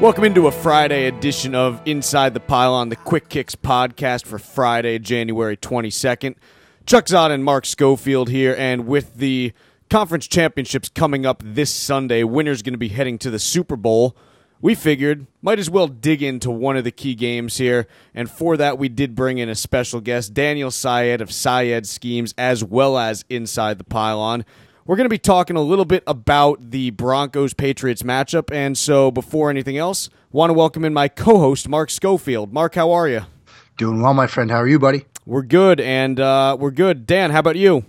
Welcome into a Friday edition of Inside the Pylon, the Quick Kicks podcast for Friday, January 22nd. Chuck Zodda and Mark Schofield here, and with the conference championships coming up this Sunday, winner's going to be heading to the Super Bowl. We figured might as well dig into one of the key games here, and for that we did bring in a special guest, Daniel Syed of Syed Schemes, as well as Inside the Pylon. We're going to be talking a little bit about the Broncos Patriots matchup. And so, before anything else, want to welcome in my co host, Mark Schofield. Mark, how are you? Doing well, my friend. How are you, buddy? We're good, and uh, we're good. Dan, how about you?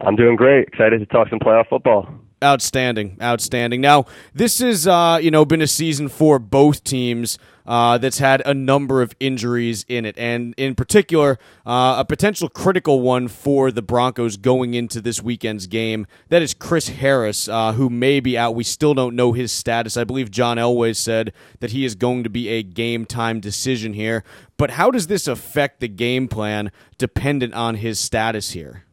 I'm doing great. Excited to talk some playoff football. Outstanding, outstanding. Now, this has uh, you know been a season for both teams uh, that's had a number of injuries in it, and in particular, uh, a potential critical one for the Broncos going into this weekend's game. That is Chris Harris, uh, who may be out. We still don't know his status. I believe John Elway said that he is going to be a game time decision here. But how does this affect the game plan dependent on his status here?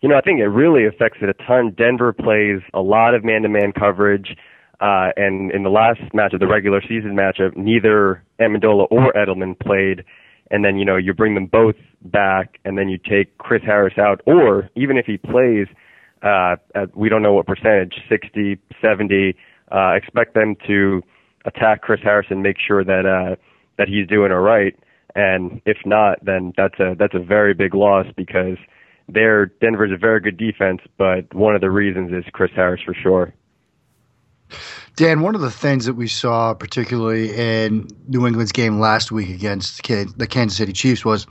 You know, I think it really affects it a ton. Denver plays a lot of man-to-man coverage, uh, and in the last match of the regular season matchup, neither Amendola or Edelman played. And then you know you bring them both back, and then you take Chris Harris out, or even if he plays, uh, at, we don't know what percentage, 60, 70. Uh, expect them to attack Chris Harris and make sure that uh, that he's doing all right. And if not, then that's a that's a very big loss because there Denver's a very good defense, but one of the reasons is Chris Harris for sure. Dan, one of the things that we saw, particularly in New England's game last week against the Kansas City Chiefs, was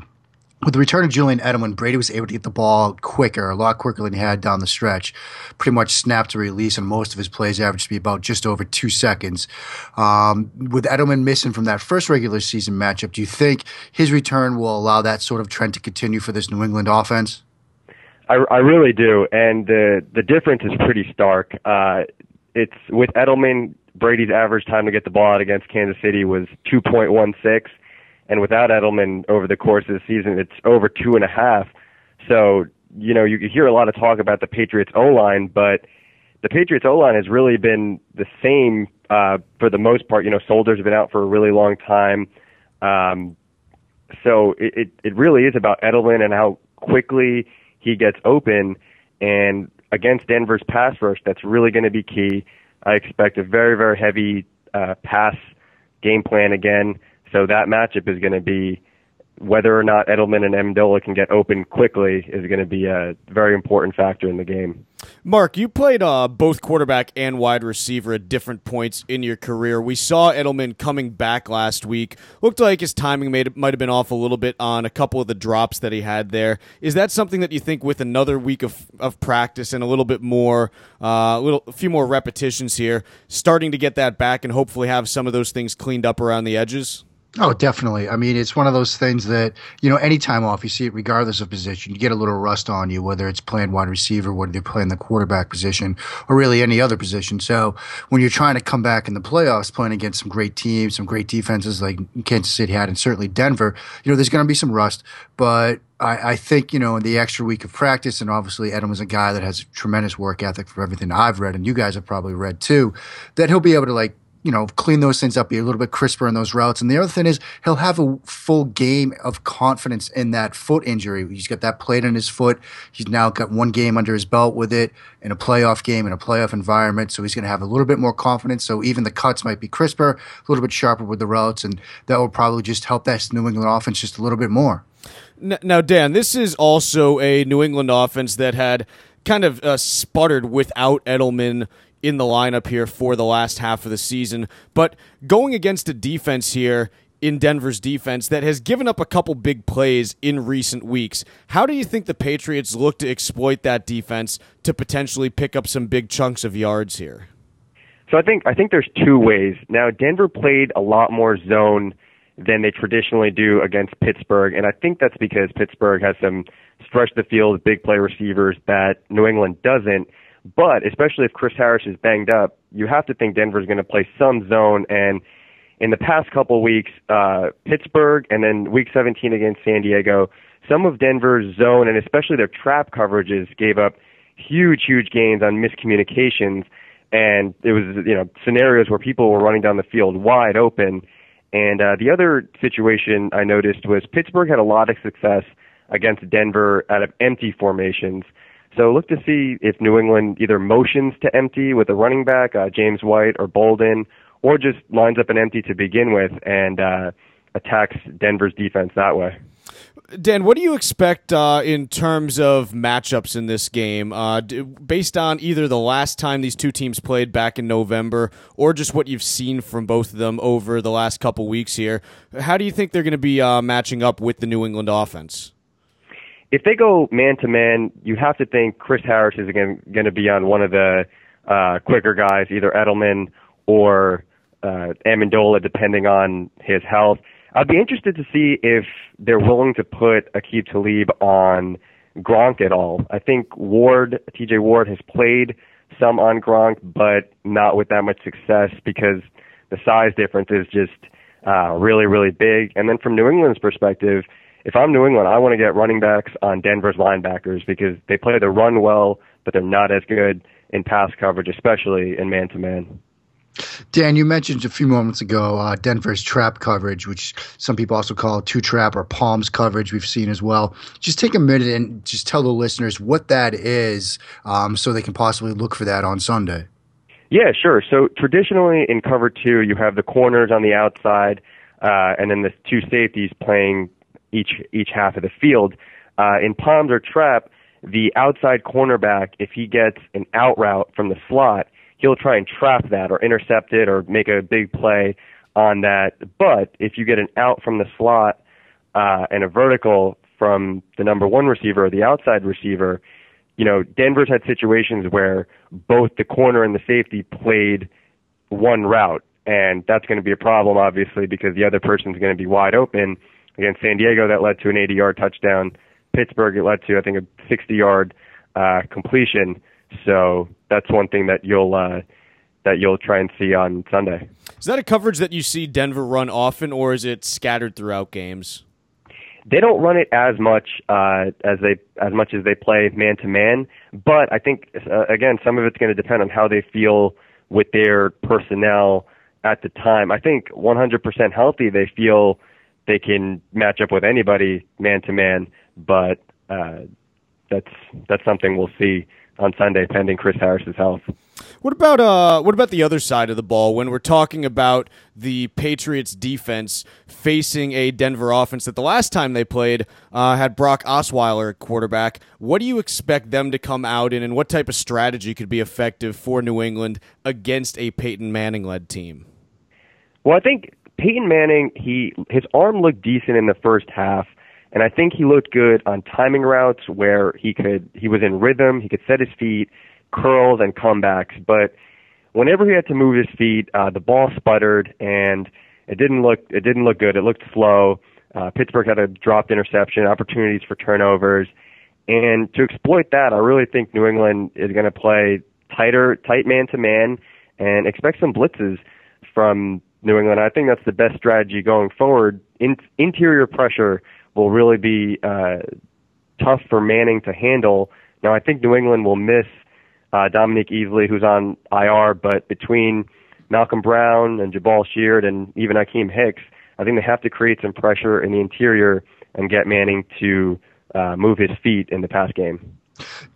with the return of Julian Edelman, Brady was able to get the ball quicker, a lot quicker than he had down the stretch. Pretty much snap to release, and most of his plays averaged to be about just over two seconds. Um, with Edelman missing from that first regular season matchup, do you think his return will allow that sort of trend to continue for this New England offense? I, I really do, and the the difference is pretty stark. Uh, it's with Edelman, Brady's average time to get the ball out against Kansas City was 2.16, and without Edelman over the course of the season, it's over two and a half. So you know you hear a lot of talk about the Patriots O line, but the Patriots O line has really been the same uh, for the most part. You know, Solder's been out for a really long time. Um, so it, it, it really is about Edelman and how quickly he gets open. And against Denver's pass rush, that's really going to be key. I expect a very, very heavy uh, pass game plan again. So that matchup is going to be whether or not Edelman and Amendola can get open quickly is going to be a very important factor in the game. Mark, you played uh, both quarterback and wide receiver at different points in your career. We saw Edelman coming back last week. Looked like his timing made, might have been off a little bit on a couple of the drops that he had there. Is that something that you think with another week of, of practice and a little bit more, uh, a little, a few more repetitions here, starting to get that back and hopefully have some of those things cleaned up around the edges? Oh, definitely. I mean, it's one of those things that, you know, anytime off, you see it regardless of position, you get a little rust on you, whether it's playing wide receiver, whether you're playing the quarterback position, or really any other position. So when you're trying to come back in the playoffs, playing against some great teams, some great defenses like Kansas City had, and certainly Denver, you know, there's going to be some rust. But I, I, think, you know, in the extra week of practice, and obviously Adam is a guy that has a tremendous work ethic for everything I've read, and you guys have probably read too, that he'll be able to, like, you know, clean those things up, be a little bit crisper in those routes. And the other thing is he'll have a full game of confidence in that foot injury. He's got that plate in his foot. He's now got one game under his belt with it in a playoff game, in a playoff environment. So he's going to have a little bit more confidence. So even the cuts might be crisper, a little bit sharper with the routes. And that will probably just help that New England offense just a little bit more. Now, Dan, this is also a New England offense that had kind of uh, sputtered without Edelman in the lineup here for the last half of the season. But going against a defense here in Denver's defense that has given up a couple big plays in recent weeks, how do you think the Patriots look to exploit that defense to potentially pick up some big chunks of yards here? So I think I think there's two ways. Now Denver played a lot more zone than they traditionally do against Pittsburgh, and I think that's because Pittsburgh has some stretch the field big play receivers that New England doesn't. But especially if Chris Harris is banged up, you have to think Denver's going to play some zone. And in the past couple weeks, uh, Pittsburgh and then Week 17 against San Diego, some of Denver's zone and especially their trap coverages gave up huge, huge gains on miscommunications. and it was you know scenarios where people were running down the field wide open. And uh, the other situation I noticed was Pittsburgh had a lot of success against Denver out of empty formations. So look to see if New England either motions to empty with a running back, uh, James White or Bolden, or just lines up an empty to begin with and uh, attacks Denver's defense that way. Dan, what do you expect uh, in terms of matchups in this game, uh, based on either the last time these two teams played back in November, or just what you've seen from both of them over the last couple weeks here? How do you think they're going to be uh, matching up with the New England offense? If they go man to man, you have to think Chris Harris is going to be on one of the uh, quicker guys, either Edelman or uh, Amendola, depending on his health. I'd be interested to see if they're willing to put Aqib Talib on Gronk at all. I think Ward, TJ Ward, has played some on Gronk, but not with that much success because the size difference is just uh, really, really big. And then from New England's perspective, if I'm New England, I want to get running backs on Denver's linebackers because they play the run well, but they're not as good in pass coverage, especially in man to man. Dan, you mentioned a few moments ago uh, Denver's trap coverage, which some people also call two trap or palms coverage. We've seen as well. Just take a minute and just tell the listeners what that is, um, so they can possibly look for that on Sunday. Yeah, sure. So traditionally in cover two, you have the corners on the outside, uh, and then the two safeties playing each each half of the field. Uh, in palms or trap, the outside cornerback, if he gets an out route from the slot, he'll try and trap that or intercept it or make a big play on that. But if you get an out from the slot uh, and a vertical from the number one receiver or the outside receiver, you know, Denver's had situations where both the corner and the safety played one route. And that's going to be a problem, obviously, because the other person's going to be wide open. Against San Diego, that led to an 80 yard touchdown. Pittsburgh, it led to, I think, a 60 yard uh, completion. So that's one thing that you'll uh, that you'll try and see on Sunday. Is that a coverage that you see Denver run often, or is it scattered throughout games? They don't run it as much uh, as they as much as they play man to man, but I think uh, again some of it's going to depend on how they feel with their personnel at the time. I think 100% healthy, they feel they can match up with anybody man to man, but uh, that's that's something we'll see on Sunday, pending Chris Harris's health. What about uh? What about the other side of the ball when we're talking about the Patriots defense facing a Denver offense that the last time they played uh, had Brock Osweiler at quarterback? What do you expect them to come out in, and what type of strategy could be effective for New England against a Peyton Manning led team? Well, I think Peyton Manning he his arm looked decent in the first half. And I think he looked good on timing routes where he could he was in rhythm, he could set his feet, curls and comebacks. But whenever he had to move his feet, uh, the ball sputtered and it didn't look it didn't look good. It looked slow. Uh, Pittsburgh had a dropped interception, opportunities for turnovers, and to exploit that, I really think New England is going to play tighter, tight man to man, and expect some blitzes from New England. I think that's the best strategy going forward. In, interior pressure will really be uh, tough for Manning to handle. Now, I think New England will miss uh, Dominique Easley, who's on IR, but between Malcolm Brown and Jabaal Sheard and even Akiem Hicks, I think they have to create some pressure in the interior and get Manning to uh, move his feet in the pass game.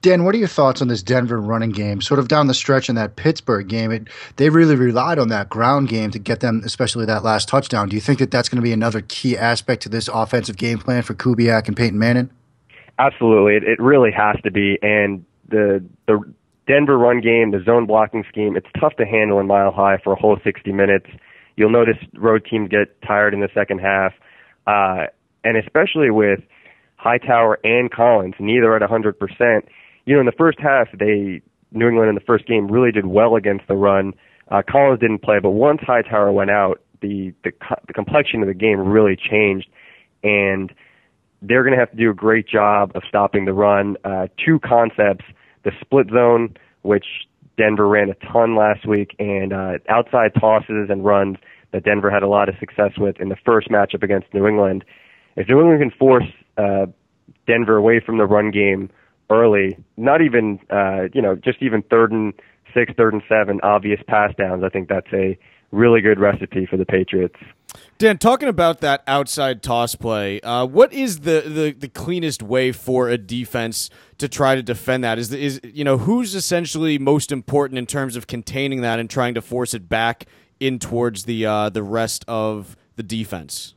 Dan, what are your thoughts on this Denver running game? Sort of down the stretch in that Pittsburgh game, it, they really relied on that ground game to get them, especially that last touchdown. Do you think that that's going to be another key aspect to this offensive game plan for Kubiak and Peyton Manning? Absolutely, it, it really has to be. And the the Denver run game, the zone blocking scheme, it's tough to handle in Mile High for a whole 60 minutes. You'll notice road teams get tired in the second half, uh, and especially with Hightower and Collins, neither at 100%. You know, in the first half, they New England in the first game really did well against the run. Uh, Collins didn't play, but once Hightower went out, the the, the complexion of the game really changed, and they're going to have to do a great job of stopping the run. Uh, two concepts: the split zone, which Denver ran a ton last week, and uh, outside tosses and runs that Denver had a lot of success with in the first matchup against New England. If New England can force uh, Denver away from the run game early, not even uh, you know just even third and six, third and seven, obvious pass downs. I think that's a really good recipe for the Patriots. Dan, talking about that outside toss play, uh, what is the, the, the cleanest way for a defense to try to defend that? Is is you know who's essentially most important in terms of containing that and trying to force it back in towards the uh, the rest of the defense?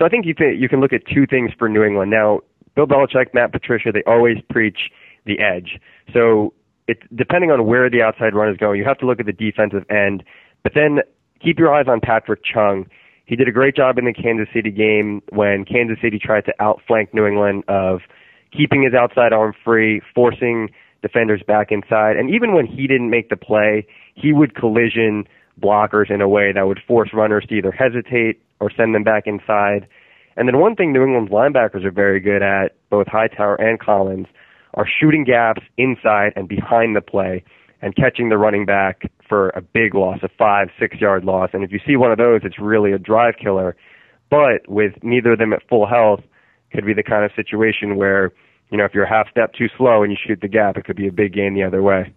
So I think you can you can look at two things for New England now. Bill Belichick, Matt Patricia, they always preach the edge. So it's depending on where the outside run is going, you have to look at the defensive end. But then keep your eyes on Patrick Chung. He did a great job in the Kansas City game when Kansas City tried to outflank New England of keeping his outside arm free, forcing defenders back inside. And even when he didn't make the play, he would collision blockers in a way that would force runners to either hesitate or send them back inside. And then one thing New England's linebackers are very good at, both Hightower and Collins, are shooting gaps inside and behind the play and catching the running back for a big loss, a five, six yard loss. And if you see one of those, it's really a drive killer. But with neither of them at full health, could be the kind of situation where, you know, if you're a half step too slow and you shoot the gap, it could be a big gain the other way.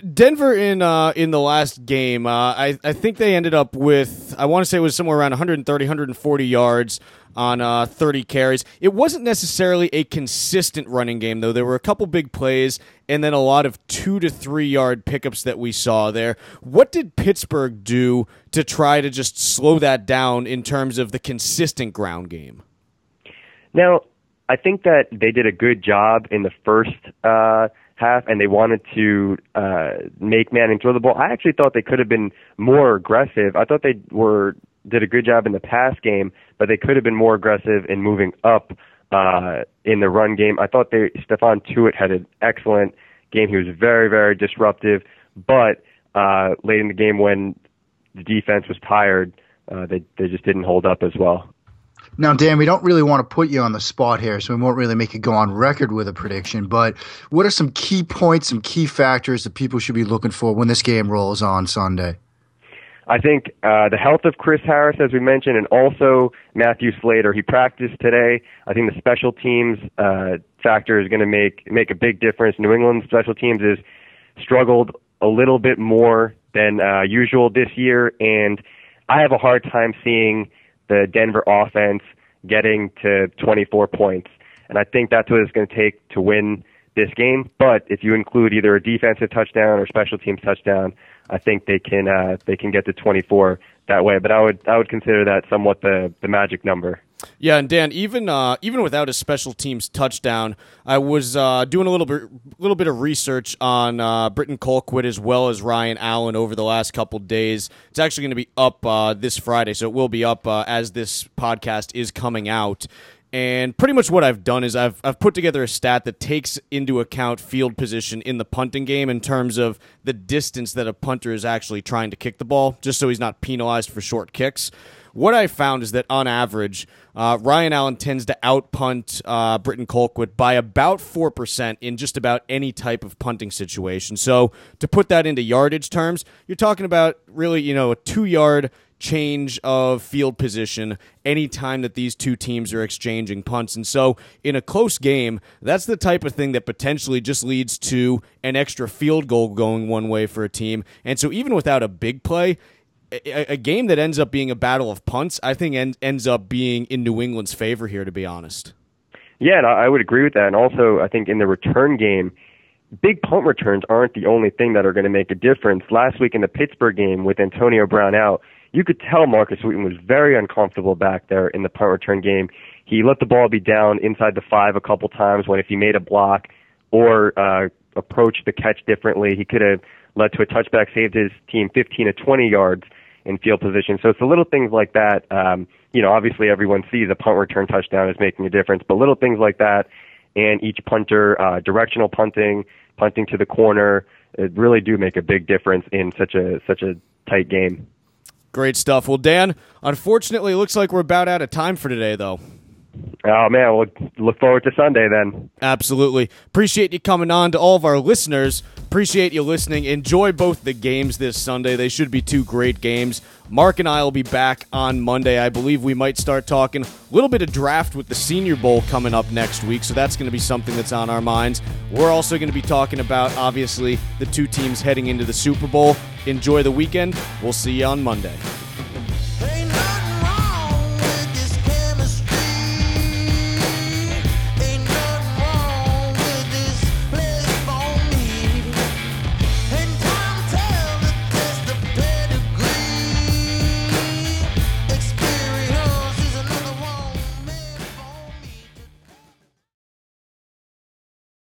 Denver in uh, in the last game, uh, I I think they ended up with I want to say it was somewhere around 130, 140 yards on uh, 30 carries. It wasn't necessarily a consistent running game though. There were a couple big plays and then a lot of two to three yard pickups that we saw there. What did Pittsburgh do to try to just slow that down in terms of the consistent ground game? Now, I think that they did a good job in the first. Half and they wanted to uh, make Manning throw the ball. I actually thought they could have been more aggressive. I thought they were did a good job in the pass game, but they could have been more aggressive in moving up uh, in the run game. I thought they Stephon Tuitt had an excellent game. He was very very disruptive, but uh, late in the game when the defense was tired, uh, they they just didn't hold up as well. Now, Dan, we don't really want to put you on the spot here, so we won't really make it go on record with a prediction. But what are some key points, some key factors that people should be looking for when this game rolls on Sunday? I think uh, the health of Chris Harris, as we mentioned, and also Matthew Slater. He practiced today. I think the special teams uh, factor is going to make make a big difference. New England special teams has struggled a little bit more than uh, usual this year, and I have a hard time seeing the Denver offense getting to 24 points. And I think that's what it's going to take to win this game. But if you include either a defensive touchdown or special teams touchdown, I think they can uh, they can get to 24 that way. But I would I would consider that somewhat the the magic number. Yeah, and Dan, even uh, even without a special teams touchdown, I was uh, doing a little bit little bit of research on uh, Britton Colquitt as well as Ryan Allen over the last couple days. It's actually going to be up uh, this Friday, so it will be up uh, as this podcast is coming out. And pretty much what I've done is I've I've put together a stat that takes into account field position in the punting game in terms of the distance that a punter is actually trying to kick the ball, just so he's not penalized for short kicks. What I found is that on average, uh, Ryan Allen tends to outpunt uh, Britton Colquitt by about 4% in just about any type of punting situation. So to put that into yardage terms, you're talking about really, you know, a two yard change of field position anytime that these two teams are exchanging punts. And so, in a close game, that's the type of thing that potentially just leads to an extra field goal going one way for a team. And so, even without a big play, a, a game that ends up being a battle of punts, I think en- ends up being in New England's favor here, to be honest. Yeah, and I would agree with that. And also, I think in the return game, big punt returns aren't the only thing that are going to make a difference. Last week in the Pittsburgh game with Antonio Brown out, you could tell Markus Wheaton was very uncomfortable back there in the punt return game. He let the ball be down inside the five a couple times when if he made a block or uh, approached the catch differently, he could have led to a touchback, saved his team 15 to 20 yards in field position. So it's the little things like that. Um, you know, obviously everyone sees a punt return touchdown is making a difference, but little things like that and each punter, uh, directional punting, punting to the corner, it really do make a big difference in such a such a tight game. Great stuff. Well, Dan, unfortunately, it looks like we're about out of time for today, though. Oh man, we'll look forward to Sunday then. Absolutely. Appreciate you coming on to all of our listeners. Appreciate you listening. Enjoy both the games this Sunday. They should be two great games. Mark and I will be back on Monday. I believe we might start talking a little bit of draft with the Senior Bowl coming up next week, so that's going to be something that's on our minds. We're also going to be talking about, obviously, the two teams heading into the Super Bowl. Enjoy the weekend. We'll see you on Monday.